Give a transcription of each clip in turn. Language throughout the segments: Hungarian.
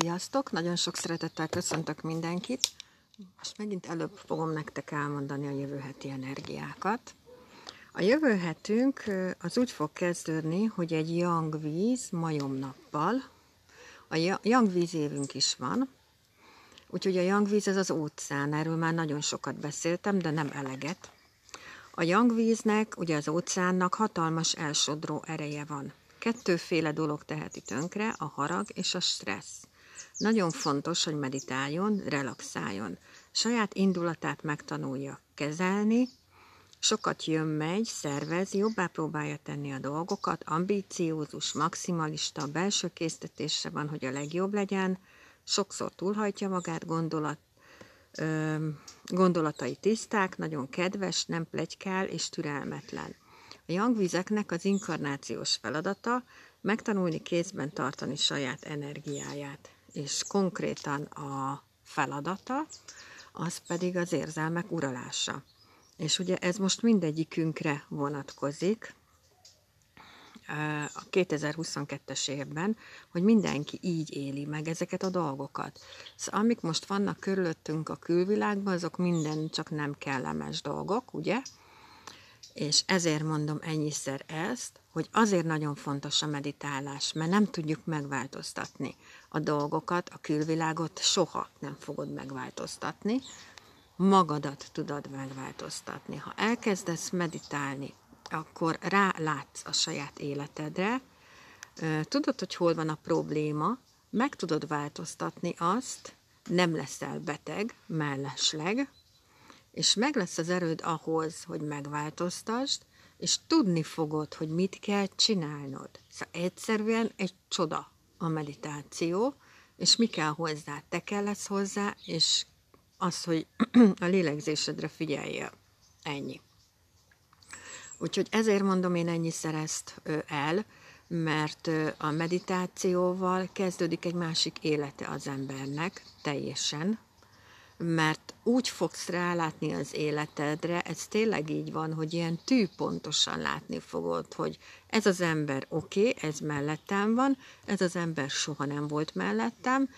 Sziasztok! Nagyon sok szeretettel köszöntök mindenkit. Most megint előbb fogom nektek elmondani a jövő heti energiákat. A jövő hetünk az úgy fog kezdődni, hogy egy yang víz majomnappal. A yang víz évünk is van, úgyhogy a yang víz ez az óceán, erről már nagyon sokat beszéltem, de nem eleget. A yang víznek, ugye az óceánnak hatalmas elsodró ereje van. Kettőféle dolog teheti tönkre, a harag és a stressz. Nagyon fontos, hogy meditáljon, relaxáljon. Saját indulatát megtanulja kezelni, sokat jön-megy, szervez, jobbá próbálja tenni a dolgokat, ambíciózus, maximalista, belső késztetésre van, hogy a legjobb legyen, sokszor túlhajtja magát, gondolat, ö, gondolatai tiszták, nagyon kedves, nem plegykál és türelmetlen. A jangvizeknek az inkarnációs feladata megtanulni kézben tartani saját energiáját, és konkrétan a feladata, az pedig az érzelmek uralása. És ugye ez most mindegyikünkre vonatkozik, a 2022-es évben, hogy mindenki így éli meg ezeket a dolgokat. Szóval amik most vannak körülöttünk a külvilágban, azok minden csak nem kellemes dolgok, ugye? És ezért mondom ennyiszer ezt, hogy azért nagyon fontos a meditálás, mert nem tudjuk megváltoztatni a dolgokat, a külvilágot soha nem fogod megváltoztatni, magadat tudod megváltoztatni. Ha elkezdesz meditálni, akkor rálátsz a saját életedre, tudod, hogy hol van a probléma, meg tudod változtatni azt, nem leszel beteg mellesleg, és meg lesz az erőd ahhoz, hogy megváltoztasd, és tudni fogod, hogy mit kell csinálnod. Szóval egyszerűen egy csoda a meditáció, és mi kell hozzá? Te kell lesz hozzá, és az, hogy a lélegzésedre figyeljél. Ennyi. Úgyhogy ezért mondom én ennyiszer ezt el, mert a meditációval kezdődik egy másik élete az embernek, teljesen, mert úgy fogsz rálátni az életedre, ez tényleg így van, hogy ilyen tűpontosan látni fogod, hogy ez az ember oké, okay, ez mellettem van, ez az ember soha nem volt mellettem,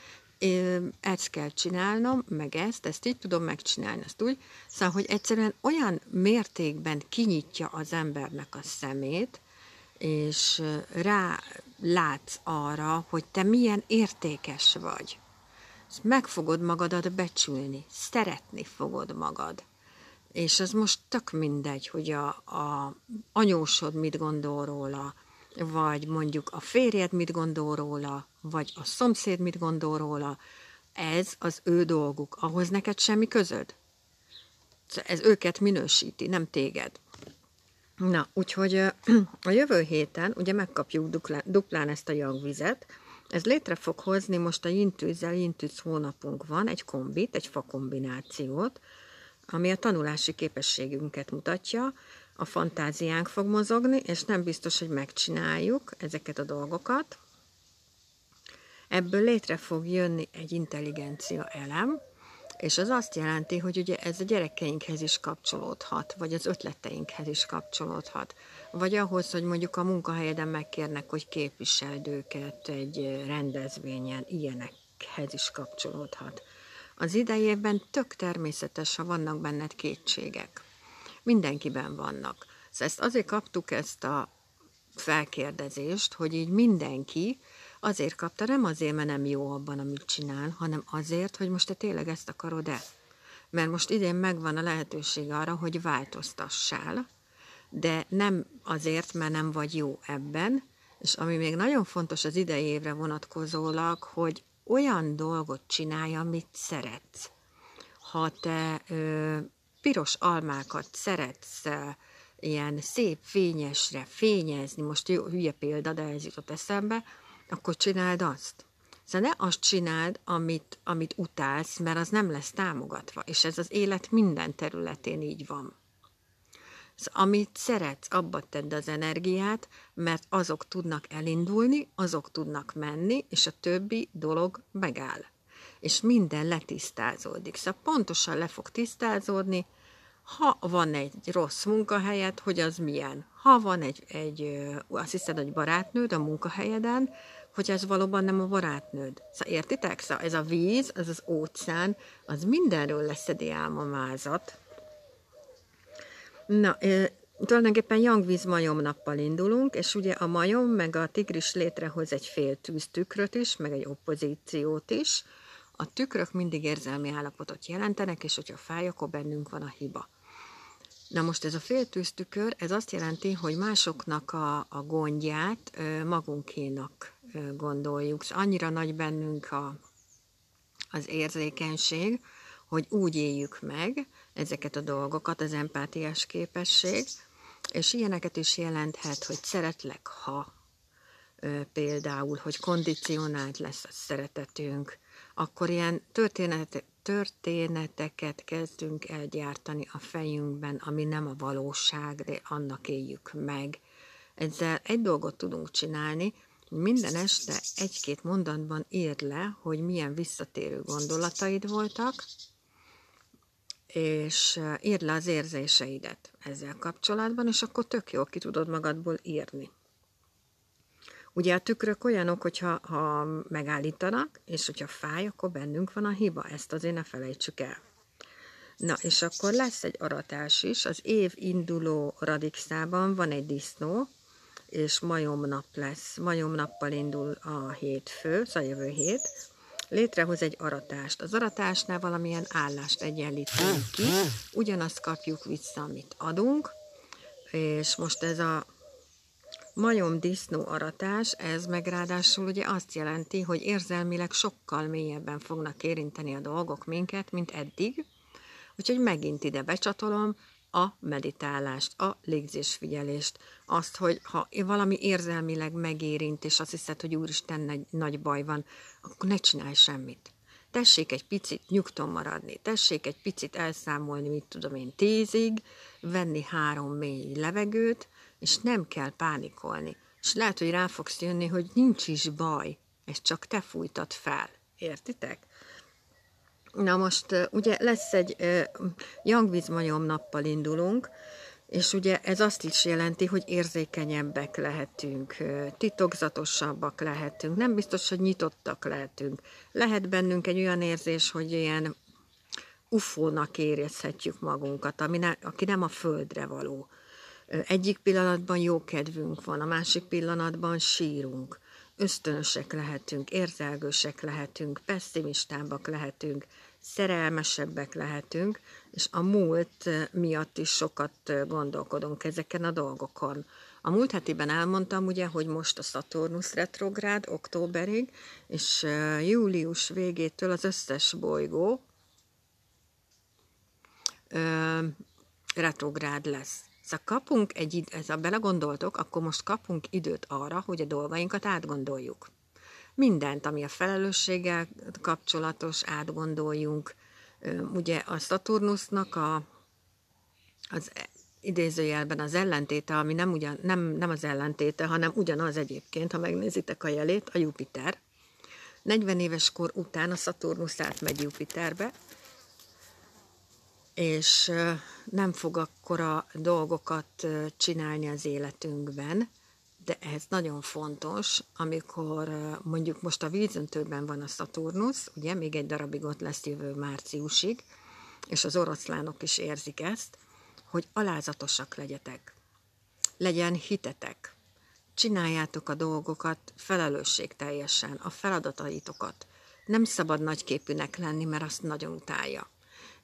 ezt kell csinálnom, meg ezt, ezt így tudom megcsinálni, ezt úgy. Szóval, hogy egyszerűen olyan mértékben kinyitja az embernek a szemét, és rá látsz arra, hogy te milyen értékes vagy meg fogod magadat becsülni, szeretni fogod magad. És ez most tök mindegy, hogy a, a anyósod mit gondol róla, vagy mondjuk a férjed mit gondol róla, vagy a szomszéd mit gondol róla. Ez az ő dolguk, ahhoz neked semmi közöd. Ez őket minősíti, nem téged. Na, úgyhogy a jövő héten ugye megkapjuk duplán, duplán ezt a jagvizet, ez létre fog hozni most a jintűzzel, jintűz hónapunk van, egy kombit, egy fakombinációt, ami a tanulási képességünket mutatja, a fantáziánk fog mozogni, és nem biztos, hogy megcsináljuk ezeket a dolgokat. Ebből létre fog jönni egy intelligencia elem, és az azt jelenti, hogy ugye ez a gyerekeinkhez is kapcsolódhat, vagy az ötleteinkhez is kapcsolódhat, vagy ahhoz, hogy mondjuk a munkahelyeden megkérnek, hogy képviseld őket egy rendezvényen, ilyenekhez is kapcsolódhat. Az idejében tök természetes, ha vannak benned kétségek. Mindenkiben vannak. Szóval ezt azért kaptuk ezt a felkérdezést, hogy így mindenki azért kapta, nem azért, mert nem jó abban, amit csinál, hanem azért, hogy most te tényleg ezt akarod-e. Mert most idén megvan a lehetőség arra, hogy változtassál, de nem azért, mert nem vagy jó ebben, és ami még nagyon fontos az idei évre vonatkozólag, hogy olyan dolgot csinálj, amit szeretsz. Ha te ö, piros almákat szeretsz, ilyen szép fényesre fényezni, most jó, hülye példa, de ez jutott eszembe, akkor csináld azt. Szóval ne azt csináld, amit, amit utálsz, mert az nem lesz támogatva, és ez az élet minden területén így van. Szóval, amit szeretsz, abba tedd az energiát, mert azok tudnak elindulni, azok tudnak menni, és a többi dolog megáll. És minden letisztázódik. Szóval pontosan le fog tisztázódni, ha van egy rossz munkahelyed, hogy az milyen. Ha van egy, egy azt hiszed, hogy barátnőd a munkahelyeden, hogy ez valóban nem a barátnőd. Szóval értitek? Szóval ez a víz, ez az óceán, az mindenről leszedi álmomázat. Na, tulajdonképpen Jangvíz majomnappal indulunk, és ugye a majom meg a tigris létrehoz egy fél tűztükröt is, meg egy opozíciót is. A tükrök mindig érzelmi állapotot jelentenek, és hogyha fáj, akkor bennünk van a hiba. Na most ez a féltűztükör, ez azt jelenti, hogy másoknak a, a gondját magunkénak gondoljuk. Annyira nagy bennünk a, az érzékenység, hogy úgy éljük meg ezeket a dolgokat, az empátiás képesség, és ilyeneket is jelenthet, hogy szeretlek, ha például, hogy kondicionált lesz a szeretetünk, akkor ilyen történet, történeteket kezdünk el gyártani a fejünkben, ami nem a valóság, de annak éljük meg. Ezzel egy dolgot tudunk csinálni, minden este egy-két mondatban írd le, hogy milyen visszatérő gondolataid voltak, és írd le az érzéseidet ezzel kapcsolatban, és akkor tök jól ki tudod magadból írni. Ugye a tükrök olyanok, hogyha ha megállítanak, és hogyha fáj, akkor bennünk van a hiba. Ezt azért ne felejtsük el. Na, és akkor lesz egy aratás is. Az év induló radixában van egy disznó, és majomnap lesz. Majomnappal indul a hétfő, szóval jövő hét. Létrehoz egy aratást. Az aratásnál valamilyen állást egyenlítünk ki. Ugyanazt kapjuk vissza, amit adunk. És most ez a majom disznó aratás, ez meg ráadásul ugye azt jelenti, hogy érzelmileg sokkal mélyebben fognak érinteni a dolgok minket, mint eddig. Úgyhogy megint ide becsatolom a meditálást, a légzésfigyelést, azt, hogy ha valami érzelmileg megérint, és azt hiszed, hogy úristen, nagy, nagy baj van, akkor ne csinálj semmit. Tessék egy picit nyugton maradni, tessék egy picit elszámolni, mit tudom én, tízig, venni három mély levegőt, és nem kell pánikolni. És lehet, hogy rá fogsz jönni, hogy nincs is baj, ezt csak te fújtad fel. Értitek? Na most ugye lesz egy jangvízmajom nappal indulunk, és ugye ez azt is jelenti, hogy érzékenyebbek lehetünk, titokzatosabbak lehetünk, nem biztos, hogy nyitottak lehetünk. Lehet bennünk egy olyan érzés, hogy ilyen ufónak érezhetjük magunkat, ami ne, aki nem a földre való. Egyik pillanatban jó kedvünk van, a másik pillanatban sírunk. Ösztönösek lehetünk, érzelgősek lehetünk, pessimistábbak lehetünk, szerelmesebbek lehetünk, és a múlt miatt is sokat gondolkodunk ezeken a dolgokon. A múlt hetiben elmondtam ugye, hogy most a Saturnus retrográd októberig, és július végétől az összes bolygó retrográd lesz. Szóval kapunk egy, ez a belegondoltok, akkor most kapunk időt arra, hogy a dolgainkat átgondoljuk. Mindent, ami a felelősséggel kapcsolatos, átgondoljunk. Ugye a Saturnusnak a, az idézőjelben az ellentéte, ami nem, ugyan, nem, nem az ellentéte, hanem ugyanaz egyébként, ha megnézitek a jelét, a Jupiter. 40 éves kor után a Saturnus átmegy Jupiterbe, és nem fog akkora dolgokat csinálni az életünkben, de ez nagyon fontos, amikor mondjuk most a vízöntőben van a Saturnus, ugye még egy darabig ott lesz jövő márciusig, és az oroszlánok is érzik ezt, hogy alázatosak legyetek. Legyen hitetek. Csináljátok a dolgokat felelősségteljesen, a feladataitokat. Nem szabad nagyképűnek lenni, mert azt nagyon utálja.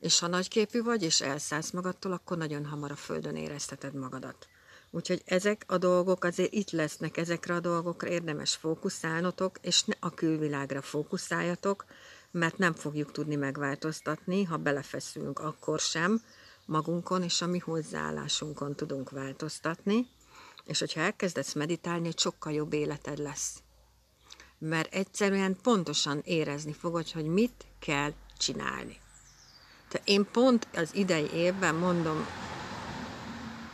És ha nagyképű vagy, és elszállsz magadtól, akkor nagyon hamar a földön érezteted magadat. Úgyhogy ezek a dolgok azért itt lesznek, ezekre a dolgokra érdemes fókuszálnotok, és ne a külvilágra fókuszáljatok, mert nem fogjuk tudni megváltoztatni, ha belefeszülünk akkor sem magunkon és a mi hozzáállásunkon tudunk változtatni, és hogyha elkezdesz meditálni, sokkal jobb életed lesz. Mert egyszerűen pontosan érezni fogod, hogy mit kell csinálni. Te én pont az idei évben mondom,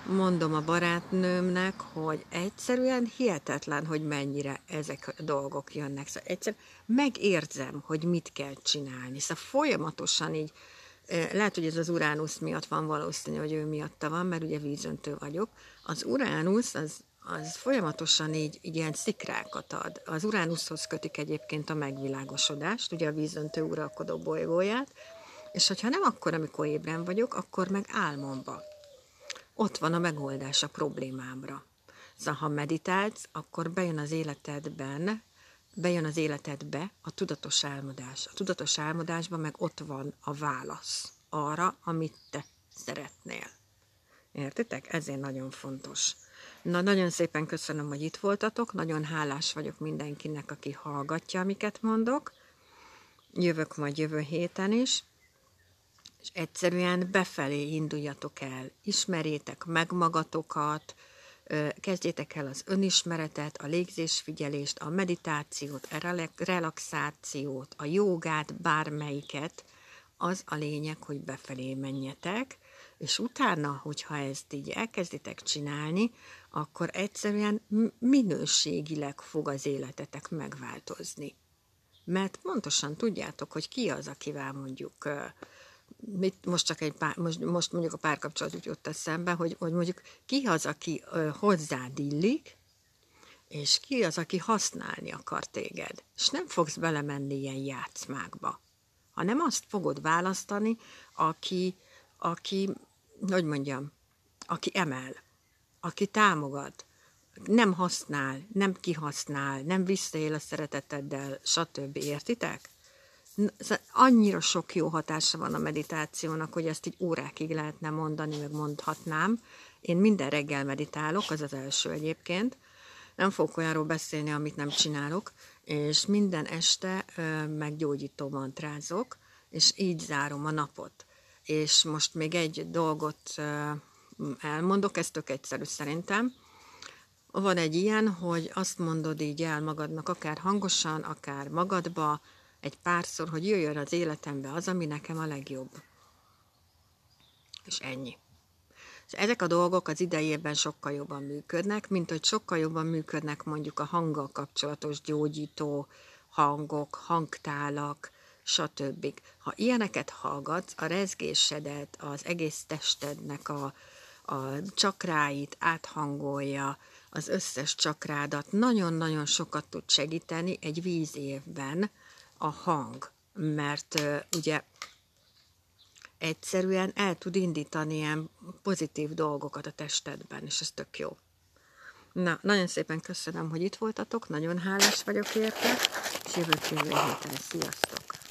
mondom a barátnőmnek, hogy egyszerűen hihetetlen, hogy mennyire ezek a dolgok jönnek. Szóval egyszerűen megérzem, hogy mit kell csinálni. Szóval folyamatosan így, lehet, hogy ez az Uránusz miatt van valószínű, hogy ő miatta van, mert ugye vízöntő vagyok. Az Uránusz az az folyamatosan így, így ilyen szikrákat ad. Az Uránuszhoz kötik egyébként a megvilágosodást, ugye a vízöntő uralkodó bolygóját, és hogyha nem akkor, amikor ébren vagyok, akkor meg álmomba. Ott van a megoldás a problémámra. Szóval, ha meditálsz, akkor bejön az életedben, bejön az életedbe a tudatos álmodás. A tudatos álmodásban meg ott van a válasz arra, amit te szeretnél. Értitek? Ezért nagyon fontos. Na, nagyon szépen köszönöm, hogy itt voltatok. Nagyon hálás vagyok mindenkinek, aki hallgatja, amiket mondok. Jövök majd jövő héten is. És egyszerűen befelé induljatok el. Ismerjétek meg magatokat, kezdjétek el az önismeretet, a légzésfigyelést, a meditációt, a relaxációt, a jogát, bármelyiket, az a lényeg, hogy befelé menjetek, és utána, hogyha ezt így elkezditek csinálni, akkor egyszerűen minőségileg fog az életetek megváltozni. Mert pontosan tudjátok, hogy ki az, akivel mondjuk mit, most csak egy pár, most, most mondjuk a párkapcsolat úgy jött eszembe, hogy, hogy mondjuk ki az, aki hozzád illik, és ki az, aki használni akar téged. És nem fogsz belemenni ilyen játszmákba, hanem azt fogod választani, aki, aki hogy mondjam, aki emel, aki támogat, nem használ, nem kihasznál, nem visszaél a szereteteddel, stb. Értitek? Szóval annyira sok jó hatása van a meditációnak, hogy ezt így órákig lehetne mondani, meg mondhatnám. Én minden reggel meditálok, az az első egyébként. Nem fogok olyanról beszélni, amit nem csinálok, és minden este meggyógyító mantrázok, és így zárom a napot. És most még egy dolgot elmondok, ez tök egyszerű szerintem. Van egy ilyen, hogy azt mondod így el magadnak, akár hangosan, akár magadba, egy párszor, hogy jöjjön az életembe az, ami nekem a legjobb. És ennyi. És ezek a dolgok az idejében sokkal jobban működnek, mint hogy sokkal jobban működnek mondjuk a hanggal kapcsolatos gyógyító hangok, hangtálak, stb. Ha ilyeneket hallgatsz, a rezgésedet, az egész testednek a, a csakráit áthangolja, az összes csakrádat nagyon-nagyon sokat tud segíteni egy vízévben, a hang, mert ugye egyszerűen el tud indítani ilyen pozitív dolgokat a testedben, és ez tök jó. Na, nagyon szépen köszönöm, hogy itt voltatok, nagyon hálás vagyok érte, és jövő héten. Sziasztok!